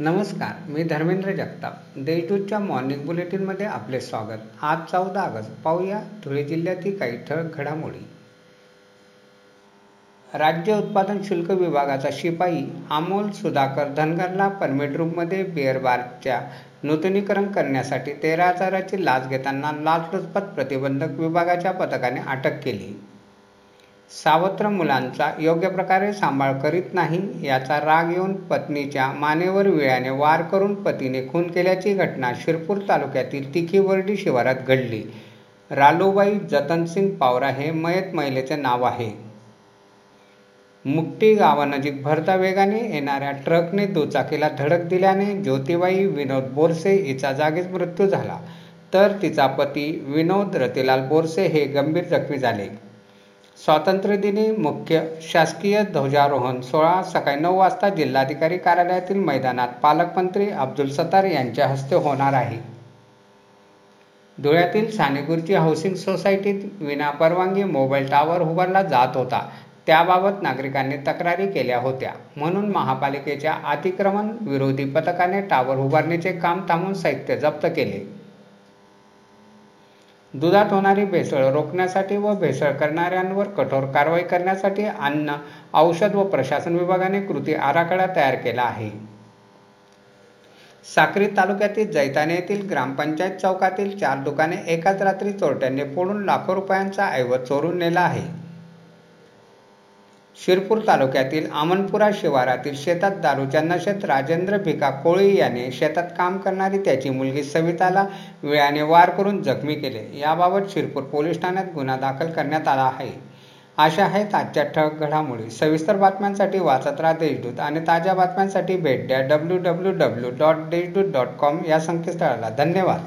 नमस्कार मी धर्मेंद्र जगताप. देशदूतच्या मॉर्निंग बुलेटिनमध्ये आपले स्वागत. आज चौदा ऑगस्ट पाहूया धुळे जिल्ह्यातील काही ठळक घडामोडी. राज्य उत्पादन शुल्क विभागाचा शिपाई अमोल सुधाकर धनगरला परमिट रूममध्ये बिअर बारच्या नूतनीकरण करण्यासाठी तेरा हजाराची लाच घेताना लाचलुचपत प्रतिबंधक विभागाच्या पथकाने अटक केली. सावत्र मुलांचा योग्य प्रकारे सांभाळ करीत नाही याचा राग येऊन पत्नीच्या मानेवर विळ्याने वार करून पतीने खून केल्याची घटना शिरपूर तालुक्यातील तिखीवर्डी शिवारात घडली. रालूबाई जतनसिंग पावरा हे मयत महिलेचे नाव आहे. मुक्टी गावानजीक भरता वेगाने येणाऱ्या ट्रकने दुचाकीला धडक दिल्याने ज्योतिबाई विनोद बोरसे हिचा जागीच मृत्यू झाला. तर तिचा पती विनोद रतिलाल बोरसे हे गंभीर जखमी झाले. स्वातंत्र्यदिनी मुख्य शासकीय ध्वजारोहण सोळा सकाळी नऊ वाजता जिल्हाधिकारी कार्यालयातील मैदानात पालकमंत्री अब्दुल सत्तार यांच्या हस्ते होणार आहे. धुळ्यातील सानेगुरची हाऊसिंग सोसायटीत विनापरवानगी मोबाईल टॉवर उभारला जात होता. त्याबाबत नागरिकांनी तक्रारी केल्या होत्या. म्हणून महापालिकेच्या अतिक्रमण विरोधी पथकाने टावर उभारणीचे काम थांबून साहित्य जप्त केले. दुधात होणारी भेसळ रोखण्यासाठी व भेसळ करणाऱ्यांवर कठोर कारवाई करण्यासाठी अन्न औषध व प्रशासन विभागाने कृती आराखडा तयार केला आहे. साक्री तालुक्यातील जैताने येथील ग्रामपंचायत चौकातील चार दुकाने एकाच रात्री चोरट्यांनी फोडून लाखो रुपयांचा ऐवज चोरून नेला आहे. शिरपूर तालुक्यातील आमनपुरा शिवारातील शेतात दारूच्या नशेत राजेंद्र भिका कोळी याने शेतात काम करणारी त्याची मुलगी सविताला वेळाने वार करून जखमी केले. याबाबत शिरपूर पोलीस ठाण्यात गुन्हा दाखल करण्यात आला आहे. अशा आहेत आजच्या ठळक घडामोडी. सविस्तर बातम्यांसाठी वाचत राहा देशदूत आणि ताज्या बातम्यांसाठी भेट द्या W W W dot Deshdoot dot com या संकेतस्थळाला. धन्यवाद.